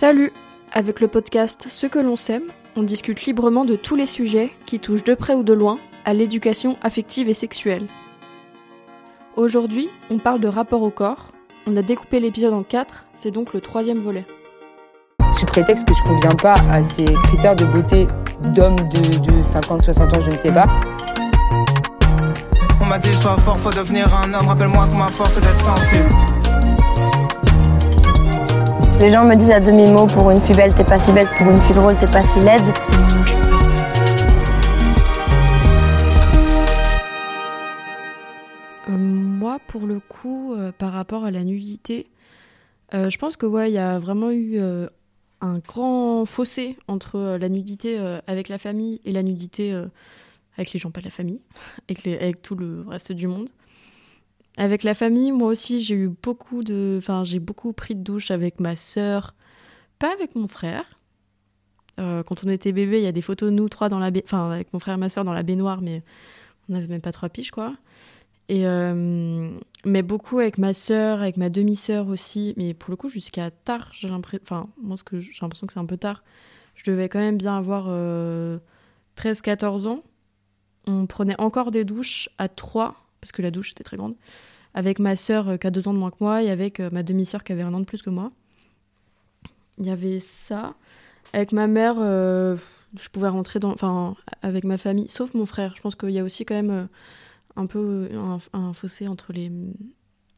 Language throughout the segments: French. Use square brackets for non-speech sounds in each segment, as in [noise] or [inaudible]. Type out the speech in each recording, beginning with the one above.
Salut Avec le podcast Ce que l'on sème, on discute librement de tous les sujets qui touchent de près ou de loin à l'éducation affective et sexuelle. Aujourd'hui, on parle de rapport au corps. On a découpé l'épisode en quatre, c'est donc le troisième volet. Sous prétexte que je conviens pas à ces critères de beauté d'hommes de, de 50-60 ans, je ne sais pas. On m'a dit sois fort, faut devenir un homme. Rappelle-moi que ma force est d'être sensible. Les gens me disent à demi-mot pour une fille belle, t'es pas si belle, pour une fille drôle, t'es pas si laide. Euh, moi, pour le coup, euh, par rapport à la nudité, euh, je pense que ouais, y a vraiment eu un grand fossé entre la nudité avec la famille et la nudité avec les gens pas de la famille, [laughs] avec tout le reste du monde. Avec la famille, moi aussi, j'ai eu beaucoup de, enfin, j'ai beaucoup pris de douche avec ma sœur, pas avec mon frère. Euh, quand on était bébé, il y a des photos de nous trois dans la, ba- enfin, avec mon frère et ma sœur dans la baignoire, mais on n'avait même pas trois piges, quoi. Et euh, mais beaucoup avec ma sœur, avec ma demi-sœur aussi, mais pour le coup jusqu'à tard, j'ai l'impression, enfin moi que j'ai l'impression que c'est un peu tard. Je devais quand même bien avoir euh, 13-14 ans. On prenait encore des douches à trois, parce que la douche était très grande, avec ma sœur euh, qui a deux ans de moins que moi et avec euh, ma demi-sœur qui avait un an de plus que moi. Il y avait ça. Avec ma mère, euh, je pouvais rentrer dans, enfin avec ma famille, sauf mon frère. Je pense qu'il y a aussi quand même un peu un, fossé entre les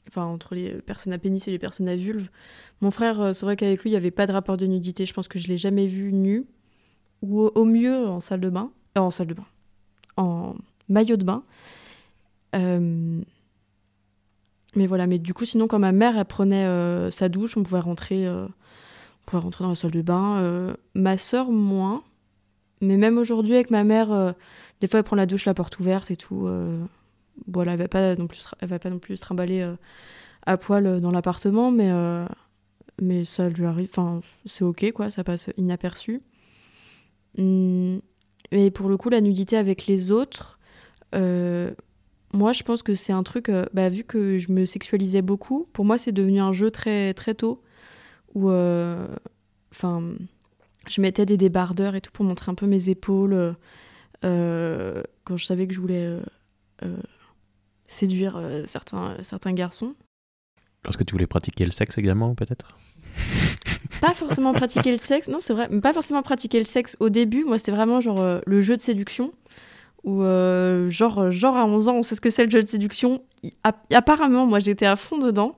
enfin entre les personnes à pénis et les personnes à vulve. Mon frère, c'est vrai qu'avec lui, il n'y avait pas de rapport de nudité. Je pense que je l'ai jamais vu nu ou au, mieux en salle de bain, en salle de bain, en maillot de bain. Euh, Mais voilà, mais du coup, sinon, quand ma mère prenait euh, sa douche, on pouvait rentrer, euh, on pouvait rentrer dans la salle de bain. Ma sœur moins, mais même aujourd'hui avec ma mère, des fois elle prend la douche la porte ouverte et tout. voilà, elle va pas non plus, elle va pas non plus se trimballer à poil dans l'appartement, mais mais ça lui arrive. Enfin, c'est ok quoi, ça passe inaperçu. Mais pour le coup, la nudité avec les autres, moi je pense que c'est un truc. euh, bah, vu que je me sexualisais beaucoup, pour moi c'est devenu un jeu très très tôt où, euh, enfin, je mettais des débardeurs et tout pour montrer un peu mes épaules. euh, quand je savais que je voulais séduire certains, certains garçons. Lorsque tu voulais pratiquer le sexe également, peut-être? [laughs] Pas forcément pratiquer le sexe, non c'est vrai, mais pas forcément pratiquer le sexe au début, moi c'était vraiment genre le jeu de séduction, où euh, genre, genre à 11 ans on sait ce que c'est le jeu de séduction, apparemment moi j'étais à fond dedans,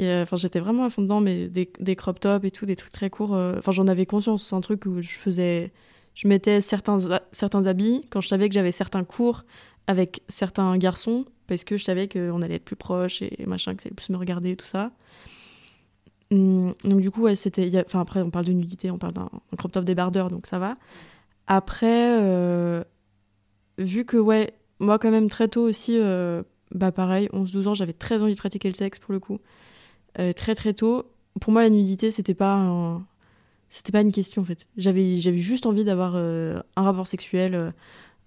euh, enfin j'étais vraiment à fond dedans, mais des, des crop tops et tout, des trucs très courts, euh, enfin j'en avais conscience, c'est un truc où je faisais, je mettais certains, certains habits quand je savais que j'avais certains cours avec certains garçons, parce que je savais qu'on allait être plus proches et machin, que ça allait plus me regarder et tout ça. Hum, donc du coup, ouais, c'était... Enfin après, on parle de nudité, on parle d'un crop top débardeur, donc ça va. Après, euh, vu que, ouais, moi quand même très tôt aussi, euh, bah pareil, 11-12 ans, j'avais très envie de pratiquer le sexe pour le coup. Euh, très très tôt. Pour moi, la nudité, c'était pas C'était pas une question en fait. J'avais juste envie d'avoir euh, un rapport sexuel,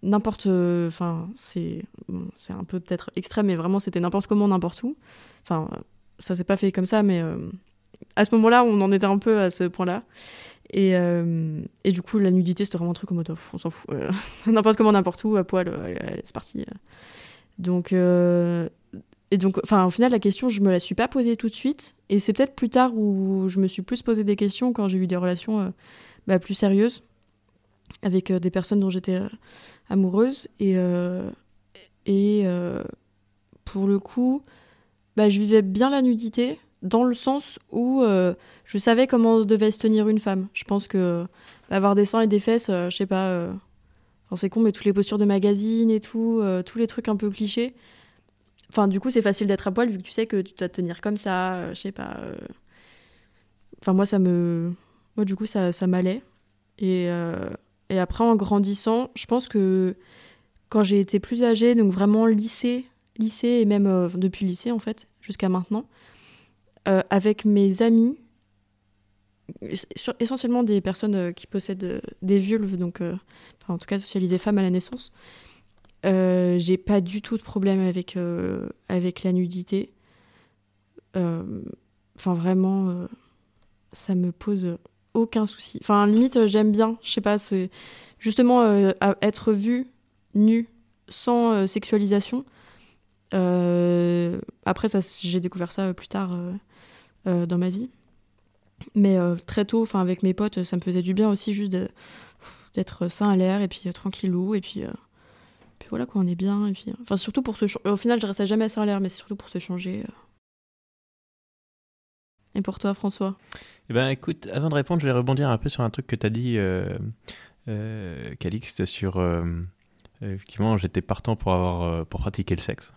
n'importe... Enfin, c'est c'est un peu peut-être extrême, mais vraiment, c'était n'importe comment, n'importe où. Enfin, ça s'est pas fait comme ça, mais... à ce moment-là, on en était un peu à ce point-là. Et, euh, et du coup, la nudité, c'était vraiment un truc en mode, on s'en fout. euh, [laughs] n'importe comment, n'importe où, à poil, euh, c'est parti. Donc, et donc, enfin, au final, la question, je me la suis pas posée tout de suite. Et c'est peut-être plus tard où je me suis plus posé des questions quand j'ai eu des relations bah, plus sérieuses avec des personnes dont j'étais amoureuse. Et, et pour le coup, bah, je vivais bien la nudité dans le sens où euh, je savais comment devait se tenir une femme. Je pense que bah, avoir des seins et des fesses, euh, je sais pas, euh, enfin, c'est con, mais toutes les postures de magazine et tout, euh, tous les trucs un peu clichés. Enfin, du coup, c'est facile d'être à poil vu que tu sais que tu dois te tenir comme ça, euh, je sais pas. euh. Enfin, moi, ça me. Moi, du coup, ça, ça m'allait. Et, euh, après, en grandissant, je pense que quand j'ai été plus âgée, donc vraiment lycée, lycée et même euh, depuis lycée en fait, jusqu'à maintenant, euh, avec mes amis, essentiellement des personnes euh, qui possèdent euh, des vulves, donc en tout cas socialisées femmes à la naissance, j'ai pas du tout de problème avec, avec la nudité. Enfin, vraiment, ça me pose aucun souci. Enfin, limite, j'aime bien. Je sais pas, c'est justement être vu nu sans sexualisation. Après, j'ai découvert ça plus tard dans ma vie. Mais euh, très tôt, enfin avec mes potes, ça me faisait du bien aussi juste d'être sain à l'air et puis euh, tranquillou et puis, euh, puis voilà quoi, on est bien et puis euh, enfin surtout pour se au final, je restais jamais sain à l'air, mais c'est surtout pour se changer. euh. Et pour toi, François? Eh ben, écoute, avant de répondre, je vais rebondir un peu sur un truc que tu as dit, euh, euh, Calixte, sur. euh, euh, effectivement, j'étais partant pour, avoir, euh, pour pratiquer le sexe,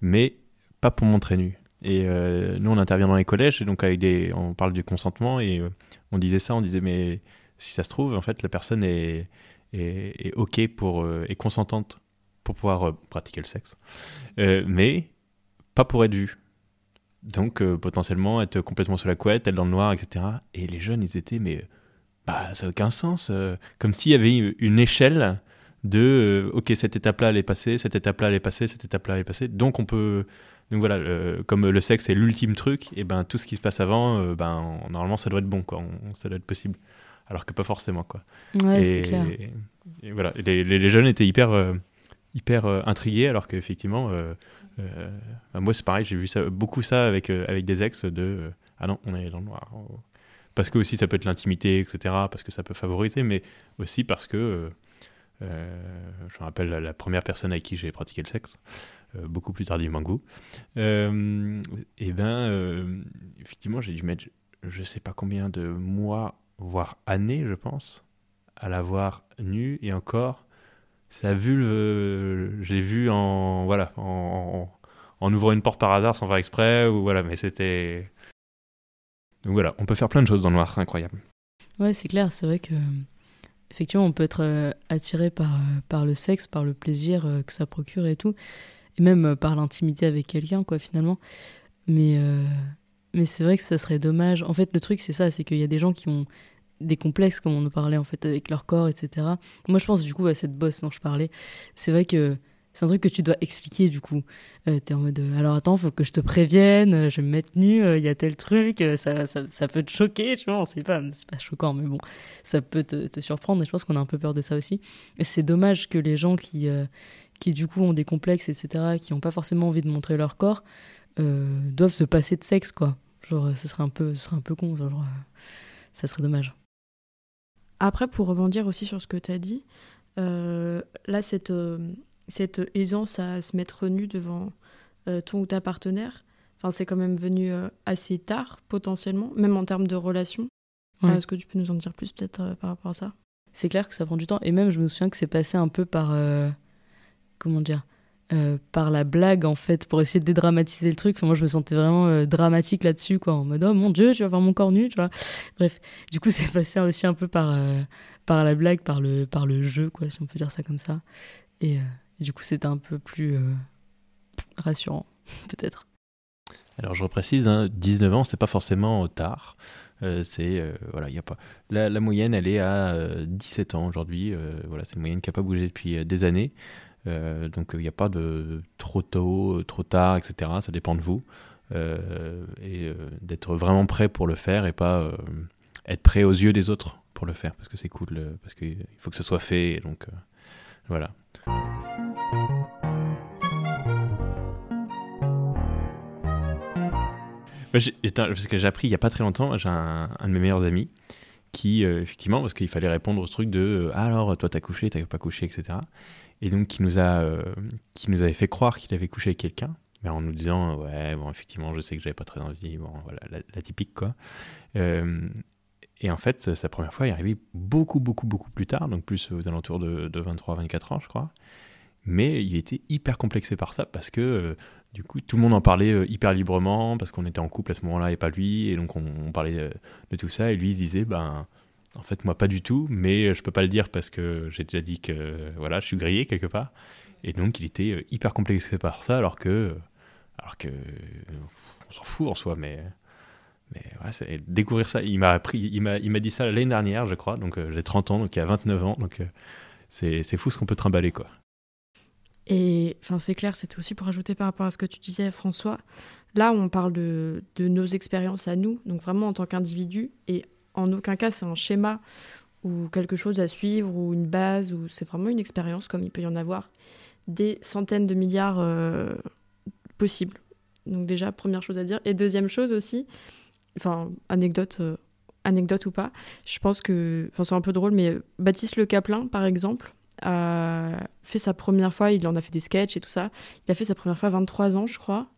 mais pas pour montrer nu. Et euh, nous, on intervient dans les collèges, et donc avec des, on parle du consentement, et euh, on disait ça, on disait, mais si ça se trouve, en fait, la personne est, est, OK pour, euh, est consentante pour pouvoir pratiquer le sexe, mais pas pour être vue. Donc, potentiellement, être complètement sous la couette, être dans le noir, etc. Et les jeunes, ils étaient, mais bah, ça n'a aucun sens. comme s'il y avait une échelle de, ok, cette étape-là, elle est passée, cette étape-là, elle est passée, cette étape-là, elle est passée. Donc, on peut. Donc voilà, comme le sexe est l'ultime truc, et ben tout ce qui se passe avant, euh, ben normalement ça doit être bon, quoi. On- ça doit être possible. Alors que pas forcément, quoi. Ouais, et, c'est clair. et voilà, les, les- les jeunes étaient hyper, euh, hyper euh, intrigués, alors qu'effectivement, euh, bah, moi c'est pareil, j'ai vu ça, beaucoup ça avec, avec des ex de ah non, on est dans le noir. Parce que aussi ça peut être l'intimité, etc., parce que ça peut favoriser, mais aussi parce que je me rappelle la, première personne avec qui j'ai pratiqué le sexe, euh, beaucoup plus tardivement que vous, euh, et ben euh, effectivement j'ai dû mettre je sais pas combien de mois, voire années, je pense, à la voir nue et encore sa vulve, euh, je l'ai vue en voilà ouvrant une porte par hasard sans faire exprès ou voilà, mais c'était donc voilà, on peut faire plein de choses dans le noir, incroyable. Ouais, c'est clair, c'est vrai que effectivement, on peut être euh, attiré par, euh, par le sexe, par le plaisir euh, que ça procure et tout, et même par l'intimité avec quelqu'un, quoi, finalement. Mais, mais c'est vrai que ça serait dommage. En fait, le truc, c'est ça, c'est qu'il y a des gens qui ont des complexes, comme on en parlait, en fait, avec leur corps, etc. Moi, je pense, du coup, à cette bosse dont je parlais, c'est vrai que c'est un truc que tu dois expliquer, du coup. Euh, T'es en mode, euh, alors attends, faut que je te prévienne, euh, je vais me mettre nu, il y a tel truc, ça, ça, ça peut te choquer, tu vois, sait pas, c'est pas choquant, mais bon, ça peut te, surprendre, et je pense qu'on a un peu peur de ça aussi. C'est dommage que les gens qui, qui, du coup, ont des complexes, etc., qui n'ont pas forcément envie de montrer leur corps, doivent se passer de sexe, quoi. Genre, ça serait un peu, ce serait un peu con, genre, ça serait dommage. Après, pour rebondir aussi sur ce que tu as dit, là, cette, cette aisance à se mettre nu devant euh, ton ou ta partenaire, enfin, c'est quand même venu euh, assez tard, potentiellement, même en termes de relation. Ouais. Est-ce que tu peux nous en dire plus, peut-être, euh, par rapport à ça? C'est clair que ça prend du temps. Et même, je me souviens que c'est passé un peu par. euh, comment dire euh, Par la blague, en fait, pour essayer de dédramatiser le truc. Enfin, moi, je me sentais vraiment euh, dramatique là-dessus, quoi. En mode, oh mon dieu, tu vas voir mon corps nu, tu vois. Bref, du coup, [laughs] c'est passé aussi un peu par, euh, par la blague, par le, par le jeu, quoi, si on peut dire ça comme ça. Et euh, du coup, c'était un peu plus euh, rassurant, [laughs] peut-être. Alors je reprécise, hein, 19 ans, c'est pas forcément tard. Euh, c'est euh, voilà, il a pas la, moyenne, elle est à euh, 17 ans aujourd'hui. euh, voilà, c'est une moyenne qui n'a pas bougé depuis euh, des années. Euh, donc il n'y a pas de trop tôt, euh, trop tard, etc. Ça dépend de vous Euh, et euh, d'être vraiment prêt pour le faire et pas euh, être prêt aux yeux des autres pour le faire parce que c'est cool, euh, parce qu'il faut que ce soit fait. Donc euh, voilà. Moi, attends, parce que j'ai appris il y a pas très longtemps, j'ai un, de mes meilleurs amis qui, euh, effectivement, parce qu'il fallait répondre au truc de euh, Ah, alors, toi, t'as couché, t'as pas couché, etc. Et donc, qui nous, a, euh, qui nous avait fait croire qu'il avait couché avec quelqu'un, mais en nous disant Ouais, bon, effectivement, je sais que j'avais pas très envie, bon, voilà, la, typique, quoi. Et en fait, sa- première fois est arrivée beaucoup, beaucoup, beaucoup plus tard, donc plus aux alentours de, de 23-24 ans, je crois. Mais il était hyper complexé par ça parce que euh, du coup, tout le monde en parlait euh, hyper librement parce qu'on était en couple à ce moment-là et pas lui. Et donc, on, parlait euh, de tout ça. Et lui, il se disait, ben, en fait, moi, pas du tout, mais je peux pas le dire parce que j'ai déjà dit que, voilà, je suis grillé quelque part. Et donc, il était hyper complexé par ça alors que, alors que, on s'en fout en soi, mais. Mais découvrir ça, il m'a appris, il m'a, dit ça l'année dernière, je crois, donc euh, j'ai 30 ans, donc il y a 29 ans, donc euh, c'est, fou ce qu'on peut trimballer, quoi. Et c'est clair, c'était aussi pour ajouter par rapport à ce que tu disais, François. Là, on parle de, de nos expériences à nous, donc vraiment en tant qu'individu. Et en aucun cas c'est un schéma ou quelque chose à suivre ou une base ou c'est vraiment une expérience comme il peut y en avoir des centaines de milliards euh, possibles. Donc déjà première chose à dire et deuxième chose aussi, enfin anecdote euh, anecdote ou pas, je pense que enfin c'est un peu drôle mais Baptiste Le Caplin par exemple a fait sa première fois, il en a fait des sketchs et tout ça. Il a fait sa première fois à 23 ans, je crois.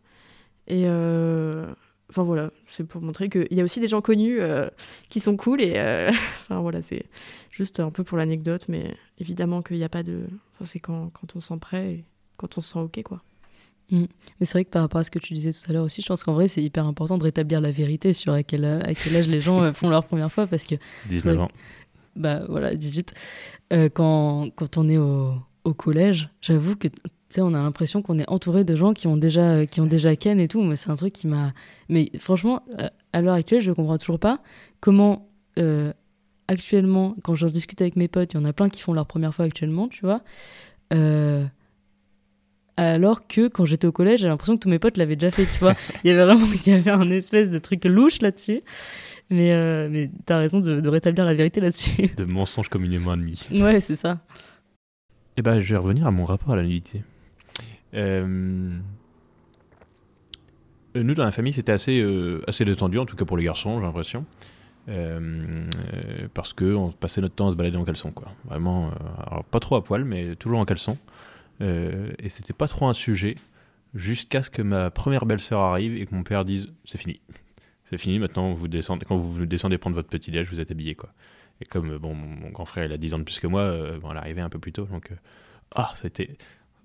Et euh, enfin voilà, c'est pour montrer qu'il y a aussi des gens connus euh, qui sont cool. Et [laughs] enfin voilà, c'est juste un peu pour l'anecdote, mais évidemment qu'il n'y a pas de. Enfin, c'est quand, quand on se sent prêt et quand on se sent OK, quoi. Mm. Mais c'est vrai que par rapport à ce que tu disais tout à l'heure aussi, je pense qu'en vrai, c'est hyper important de rétablir la vérité sur à quel, à quel âge les gens font leur première fois parce que. 19 ans. Bah voilà, 18. quand, quand on est au, au collège, j'avoue que tu sais, on a l'impression qu'on est entouré de gens qui ont déjà, qui ont déjà Ken et tout. Mais c'est un truc qui m'a. Mais franchement, à l'heure actuelle, je comprends toujours pas comment euh, actuellement, quand je discute avec mes potes, il y en a plein qui font leur première fois actuellement, tu vois. Euh, alors que quand j'étais au collège, j'ai l'impression que tous mes potes l'avaient déjà fait, tu vois. il y avait vraiment il y avait un espèce de truc louche là-dessus. Mais, euh, mais t'as raison de, de, rétablir la vérité là-dessus. De mensonges communément admis. Ouais, c'est ça. Eh ben, je vais revenir à mon rapport à la nudité. Euh... Nous, dans la famille, c'était assez, euh, assez détendu, en tout cas pour les garçons, j'ai l'impression. Euh, parce qu'on passait notre temps à se balader en caleçon, quoi. Vraiment, alors pas trop à poil, mais toujours en caleçon. Et c'était pas trop un sujet, jusqu'à ce que ma première belle-sœur arrive et que mon père dise c'est fini. [laughs] C'est fini, maintenant, vous descendez, quand vous descendez prendre votre petit-déj, vous êtes habillé, quoi. Et comme bon, mon grand frère, il a 10 ans de plus que moi, euh, bon, elle arrivait un peu plus tôt. Donc, euh, ah, c'était,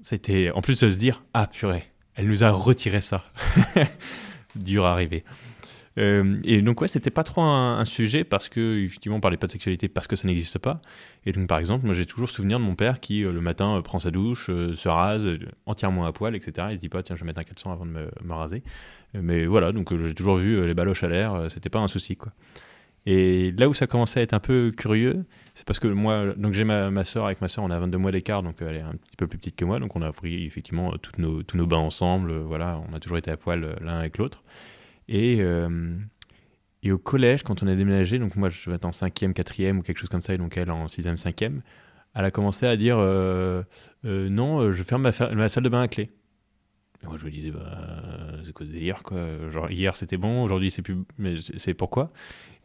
c'était. En plus de se dire, ah purée, elle nous a retiré ça. [laughs] Dur à arriver. Euh, et donc, ouais, c'était pas trop un, sujet parce que, effectivement, on parlait pas de sexualité parce que ça n'existe pas. Et donc, par exemple, moi, j'ai toujours souvenir de mon père qui, le matin, prend sa douche, se rase entièrement à poil, etc. Il se dit pas, tiens, je vais mettre un caleçon avant de me, me raser. Mais voilà, donc j'ai toujours vu les baloches à l'air, c'était pas un souci, quoi. Et là où ça commençait à être un peu curieux, c'est parce que moi, donc j'ai ma, ma soeur, avec ma soeur, on a 22 mois d'écart, donc elle est un petit peu plus petite que moi, donc on a pris effectivement toutes nos, tous nos bains ensemble, voilà, on a toujours été à poil l'un avec l'autre. Et, euh, et au collège, quand on a déménagé, donc moi je vais être en 5e, 4e ou quelque chose comme ça, et donc elle en 6e, 5e, elle a commencé à dire euh, euh, non, je ferme ma, salle de bain à clé. Moi je me disais, bah, c'est quoi ce délire quoi? Hier c'était bon, aujourd'hui c'est plus. Mais c'est pourquoi?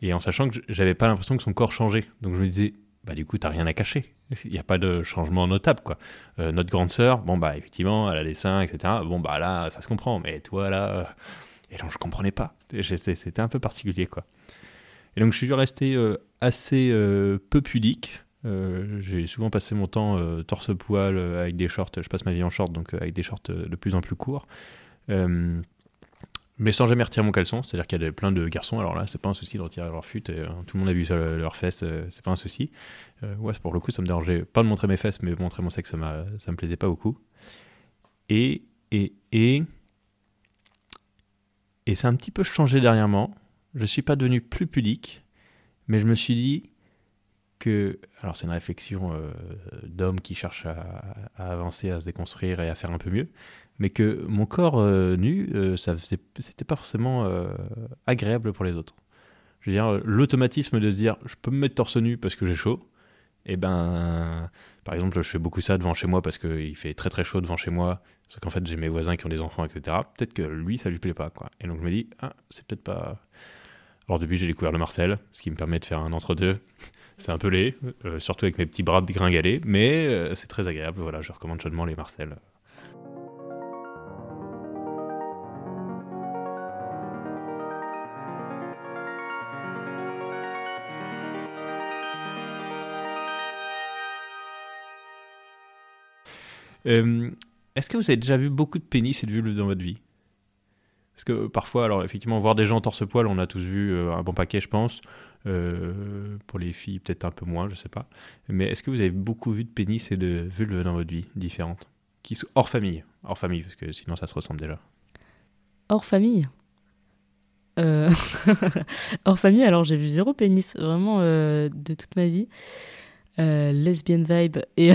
Et en sachant que j'avais pas l'impression que son corps changeait. Donc je me disais, bah du coup t'as rien à cacher. Il n'y a pas de changement notable quoi. Notre grande sœur, bon bah effectivement elle a des seins, etc. Bon bah là ça se comprend, mais toi là. Et donc je comprenais pas. C'était un peu particulier quoi. Et donc je suis resté euh, assez euh, peu pudique. Euh, j'ai souvent passé mon temps euh, torse-poil euh, avec des shorts, je passe ma vie en short, donc avec des shorts de plus en plus courts. mais sans jamais retirer mon caleçon, c'est-à-dire qu'il y a plein de garçons, alors là, c'est pas un souci de retirer leur fut, tout le monde a vu ça, leurs fesses, c'est pas un souci. ouais, pour le coup, ça me dérangeait pas de montrer mes fesses, mais montrer mon sexe, ça, ça me plaisait pas beaucoup. Et, et, et. Et ça a un petit peu changé dernièrement. Je suis pas devenu plus pudique, mais je me suis dit, que, alors c'est une réflexion euh, d'homme qui cherche à, avancer, à se déconstruire et à faire un peu mieux, mais que mon corps euh, nu, euh, ça c'était pas forcément agréable pour les autres. Je veux dire, l'automatisme de se dire, je peux me mettre torse nu parce que j'ai chaud, et eh ben, par exemple, je fais beaucoup ça devant chez moi parce qu'il fait très très chaud devant chez moi, parce qu'en fait j'ai mes voisins qui ont des enfants, etc. Peut-être que lui, ça lui plaît pas, quoi. Et donc je me dis, ah, c'est peut-être pas. Alors depuis, j'ai découvert le Marcel, ce qui me permet de faire un entre-deux. [laughs] C'est un peu laid, euh, surtout avec mes petits bras de gringalés, mais euh, c'est très agréable. Voilà, je recommande chaudement les Marcel. Euh, Est-ce que vous avez déjà vu beaucoup de pénis et de vulves dans votre vie? Parce que parfois, alors effectivement, voir des gens torse-poil, on a tous vu euh, un bon paquet, je pense. Euh, pour les filles, peut-être un peu moins, je sais pas. Mais est-ce que vous avez beaucoup vu de pénis et de vulves dans votre vie différentes? Qui sont hors famille Hors famille, parce que sinon ça se ressemble déjà. Hors famille? Euh... [laughs] Hors famille, alors j'ai vu zéro pénis, vraiment euh, de toute ma vie. Euh, lesbienne vibe. Et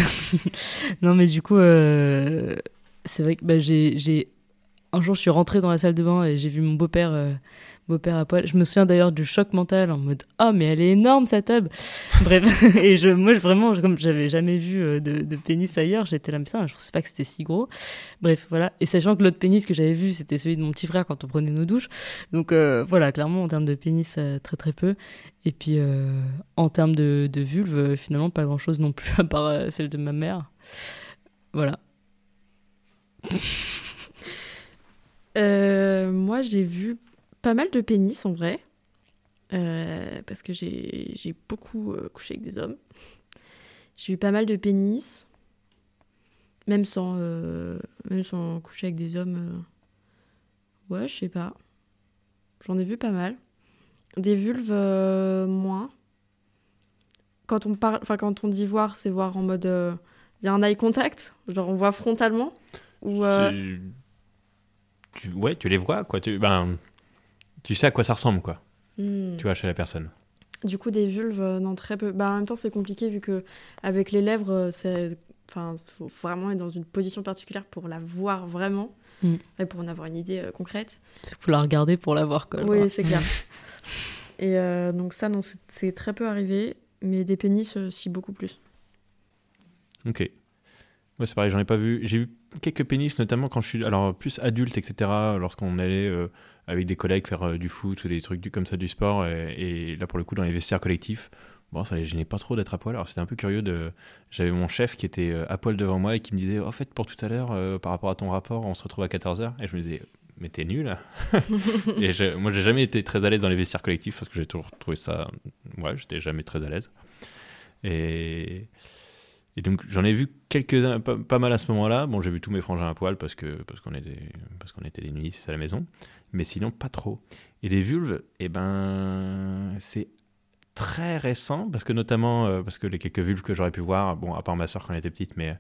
[laughs] non, mais du coup, c'est vrai que bah, j'ai. Un jour, je suis rentrée dans la salle de bain et j'ai vu mon beau-père beau-père à poil. Je me souviens d'ailleurs du choc mental en mode oh mais elle est énorme sa tub. [laughs] Bref, [laughs] et je moi je- vraiment je- comme j'avais jamais vu euh, de, pénis ailleurs, j'étais là mais ça, je pensais pas que c'était si gros. Bref, voilà. Et sachant que l'autre pénis que j'avais vu, c'était celui de mon petit frère quand on prenait nos douches. Donc euh, voilà, clairement en termes de pénis euh, très très peu. Et puis en termes de, vulve, finalement pas grand-chose non plus [laughs] à part celle de ma mère. Voilà. Moi, j'ai vu pas mal de pénis en vrai. Euh, parce que j'ai beaucoup euh, couché avec des hommes. J'ai vu pas mal de pénis. Même sans, euh, même sans coucher avec des hommes. Ouais, je sais pas. J'en ai vu pas mal. Des vulves, moins. Quand on, parle, quand on dit voir, c'est voir en mode. Il y a un eye contact, genre on voit frontalement. Ou. Ouais, tu les vois, quoi. Tu... Ben, tu sais à quoi ça ressemble, quoi. hmm. Tu vois, chez la personne. Du coup, des vulves, euh, non, très peu. Bah, en même temps, c'est compliqué vu que avec les lèvres, euh, c'est. Enfin, faut vraiment être dans une position particulière pour la voir vraiment. Mm. Et pour en avoir une idée euh, concrète. Il faut la regarder pour la voir quoi. Oui, c'est clair. [laughs] Et euh, donc, ça, non, c'est- c'est très peu arrivé. Mais des pénis, euh, si, beaucoup plus. Ok. Moi, c'est pareil, j'en ai pas vu. J'ai vu quelques pénis, notamment quand je suis alors plus adulte, etc. Lorsqu'on allait euh, avec des collègues faire euh, du foot ou des trucs du, comme ça, du sport. Et, et là, pour le coup, dans les vestiaires collectifs, bon, ça les gênait pas trop d'être à poil. Alors, c'était un peu curieux de. J'avais mon chef qui était euh, à poil devant moi et qui me disait En fait, pour tout à l'heure, euh, par rapport à ton rapport, on se retrouve à 14h. Et je me disais Mais t'es nul. [laughs] et je- moi, j'ai jamais été très à l'aise dans les vestiaires collectifs parce que j'ai toujours trouvé ça. Ouais, j'étais jamais très à l'aise. Et. Et donc j'en ai vu quelques-uns, pas, mal à ce moment-là. Bon, j'ai vu tous mes frangins à poil parce que parce qu'on était parce qu'on était des nudistes à la maison, mais sinon pas trop. Et les vulves, eh ben c'est très récent parce que notamment euh, parce que les quelques vulves que j'aurais pu voir, bon à part ma soeur quand elle était petite, mais euh,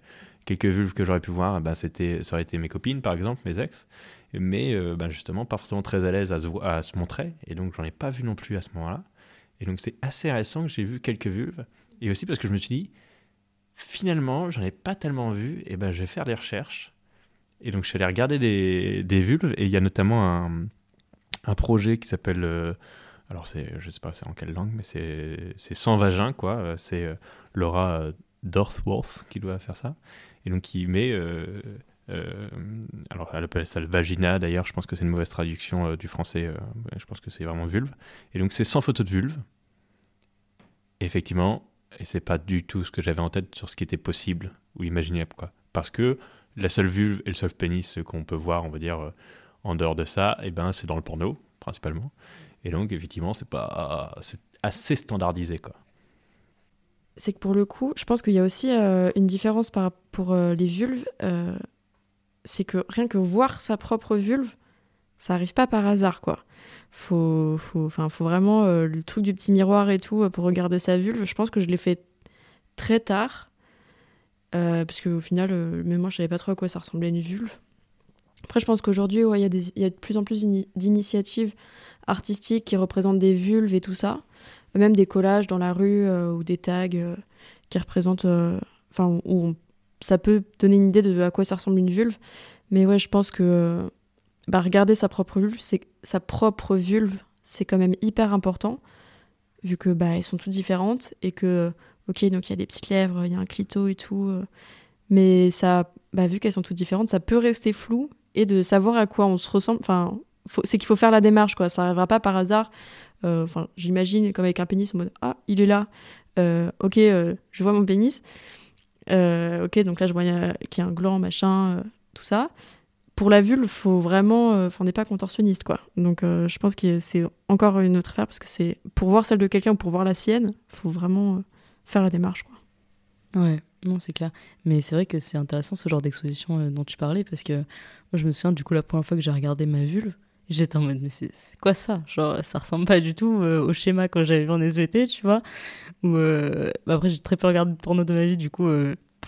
quelques vulves que j'aurais pu voir, ben c'était ça aurait été mes copines par exemple, mes ex, mais euh, ben, justement pas forcément très à l'aise à se à se montrer. Et donc j'en ai pas vu non plus à ce moment-là. Et donc c'est assez récent que j'ai vu quelques vulves. Et aussi parce que je me suis dit finalement, j'en ai pas tellement vu, et ben je vais faire des recherches. Et donc je suis allé regarder des, vulves, et il y a notamment un, projet qui s'appelle. euh, alors, c'est, je sais pas c'est en quelle langue, mais c'est, c'est Sans Vagin, quoi. Euh, C'est euh, Laura euh, Dorthworth qui doit faire ça. Et donc, il met. alors, elle appelle ça le vagina, d'ailleurs, je pense que c'est une mauvaise traduction du français. je pense que c'est vraiment vulve. Et donc, c'est 100 photos de vulve. Effectivement, et c'est pas du tout ce que j'avais en tête sur ce qui était possible ou imaginable quoi parce que la seule vulve et le seul pénis qu'on peut voir on va dire euh, en dehors de ça et ben c'est dans le porno principalement et donc effectivement c'est pas c'est assez standardisé quoi c'est que pour le coup, je pense qu'il y a aussi euh, une différence par, pour euh, les vulves. c'est que rien que voir sa propre vulve, ça arrive pas par hasard, quoi. Faut, faut, faut vraiment euh, le truc du petit miroir et tout euh, pour regarder sa vulve. Je pense que je l'ai fait très tard. euh, parce qu'au final, euh, même moi, je savais pas trop à quoi ça ressemblait une vulve. Après, je pense qu'aujourd'hui, ouais, il y, a des- il y a de plus en plus d'ini- d'initiatives artistiques qui représentent des vulves et tout ça même des collages dans la rue ou des tags qui représentent enfin où ça peut donner une idée de à quoi ça ressemble une vulve mais ouais je pense que bah, regarder sa propre vulve c'est sa propre vulve c'est quand même hyper important vu que bah elles sont toutes différentes et que ok donc il y a des petites lèvres il y a un clito et tout euh, mais ça bah, vu qu'elles sont toutes différentes ça peut rester flou et de savoir à quoi on se ressemble enfin c'est qu'il faut faire la démarche quoi ça arrivera pas par hasard euh, Enfin, j'imagine comme avec un pénis en mode ah il est là, Euh, ok je vois mon pénis, ok donc là je vois qu'il y a un gland machin, tout ça. Pour la vulve, faut vraiment, euh, enfin on n'est pas contorsionniste quoi. Donc euh, je pense que c'est encore une autre affaire parce que c'est pour voir celle de quelqu'un ou pour voir la sienne, faut vraiment euh, faire la démarche quoi. Ouais, non, c'est clair. Mais c'est vrai que c'est intéressant ce genre d'exposition dont tu parlais parce que moi je me souviens du coup la première fois que j'ai regardé ma vulve, j'étais en mode mais c'est quoi ça? Genre ça ressemble pas du tout au schéma quand j'avais vu en SVT, tu vois? Ou bah, après j'ai très peu regardé de porno de ma vie, du coup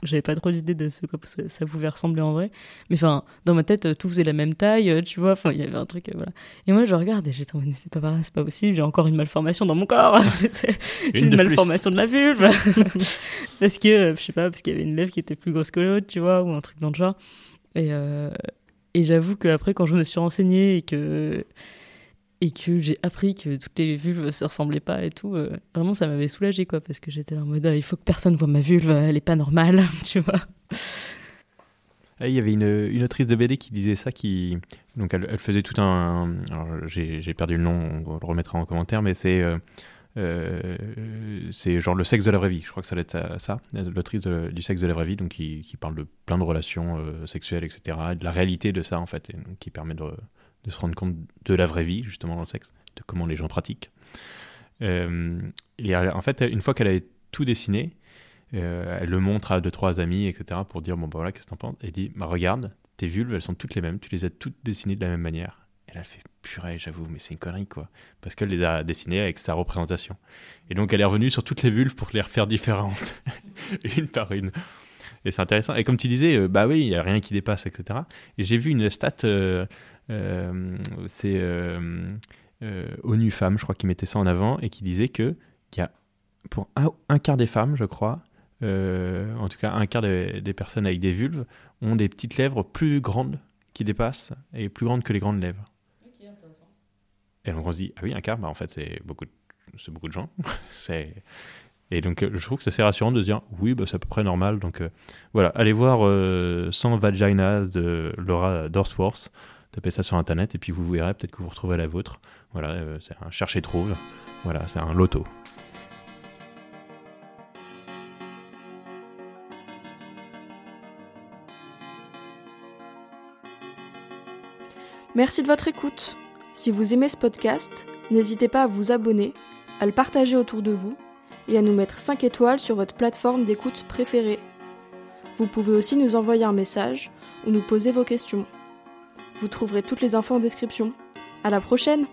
j'avais pas trop d'idée de ce que ça- pouvait ressembler en vrai. Mais enfin dans ma tête tout faisait la même taille, euh, tu vois. Enfin il y avait un truc euh, voilà. Et moi je regarde et j'étais en mode c'est pas pareil, c'est pas possible, j'ai encore une malformation dans mon corps. [laughs] [laughs] J'ai Une une de plus. malformation de la vulve. [laughs] parce que, euh, je sais pas, parce qu'il y avait une lèvre qui était plus grosse que l'autre, tu vois, ou un truc dans le genre. Et, euh, et j'avoue qu'après, quand je me suis renseignée et que, et que j'ai appris que toutes les vulves se ressemblaient pas et tout, euh, vraiment ça m'avait soulagée quoi, parce que j'étais là en mode ah, il faut que personne voit ma vulve, elle est pas normale, [laughs] tu vois. Ah, Il y avait une, une autrice de BD qui disait ça, qui donc elle, faisait tout un. j'ai perdu le nom, on le remettra en commentaire, mais c'est euh, euh, c'est genre le sexe de la vraie vie. Je crois que ça doit être ça, l'autrice du sexe de la vraie vie, donc qui, parle de plein de relations sexuelles, etc., et de la réalité de ça en fait, et qui permet de, de se rendre compte de la vraie vie justement dans le sexe, de comment les gens pratiquent. Euh, et en fait, une fois qu'elle avait tout dessiné, euh, elle le montre à deux trois amis, etc. pour dire bon bah voilà qu'est-ce que t'en penses? Elle dit bah regarde tes vulves elles sont toutes les mêmes, tu les as toutes dessinées de la même manière. Elle a fait purée j'avoue mais c'est une connerie quoi parce qu'elle les a dessinées avec sa représentation. Et donc elle est revenue sur toutes les vulves pour les refaire différentes [laughs] une par une. Et c'est intéressant. Et comme tu disais euh, bah oui il y a rien qui dépasse etc. Et j'ai vu une stat c'est euh, euh, ONU Femmes je crois qui mettait ça en avant et qui disait que il y a pour un, un quart des femmes je crois euh, en tout cas un quart des, des personnes avec des vulves, ont des petites lèvres plus grandes qui dépassent et plus grandes que les grandes lèvres. Et donc on se dit, ah oui, un quart, bah en fait c'est beaucoup, de- c'est beaucoup de gens. [laughs] c'est... Et donc euh, je trouve que c'est assez rassurant de se dire, oui, bah, c'est à peu près normal. Donc euh, voilà, allez voir euh, 100 vaginas de Laura Dorsworth, tapez ça sur internet et puis vous verrez, peut-être que vous retrouverez la vôtre. Voilà, euh, c'est un chercher-trouve. Voilà, c'est un loto. Merci de votre écoute. Si vous aimez ce podcast, n'hésitez pas à vous abonner, à le partager autour de vous et à nous mettre 5 étoiles sur votre plateforme d'écoute préférée. Vous pouvez aussi nous envoyer un message ou nous poser vos questions. Vous trouverez toutes les infos en description. À la prochaine!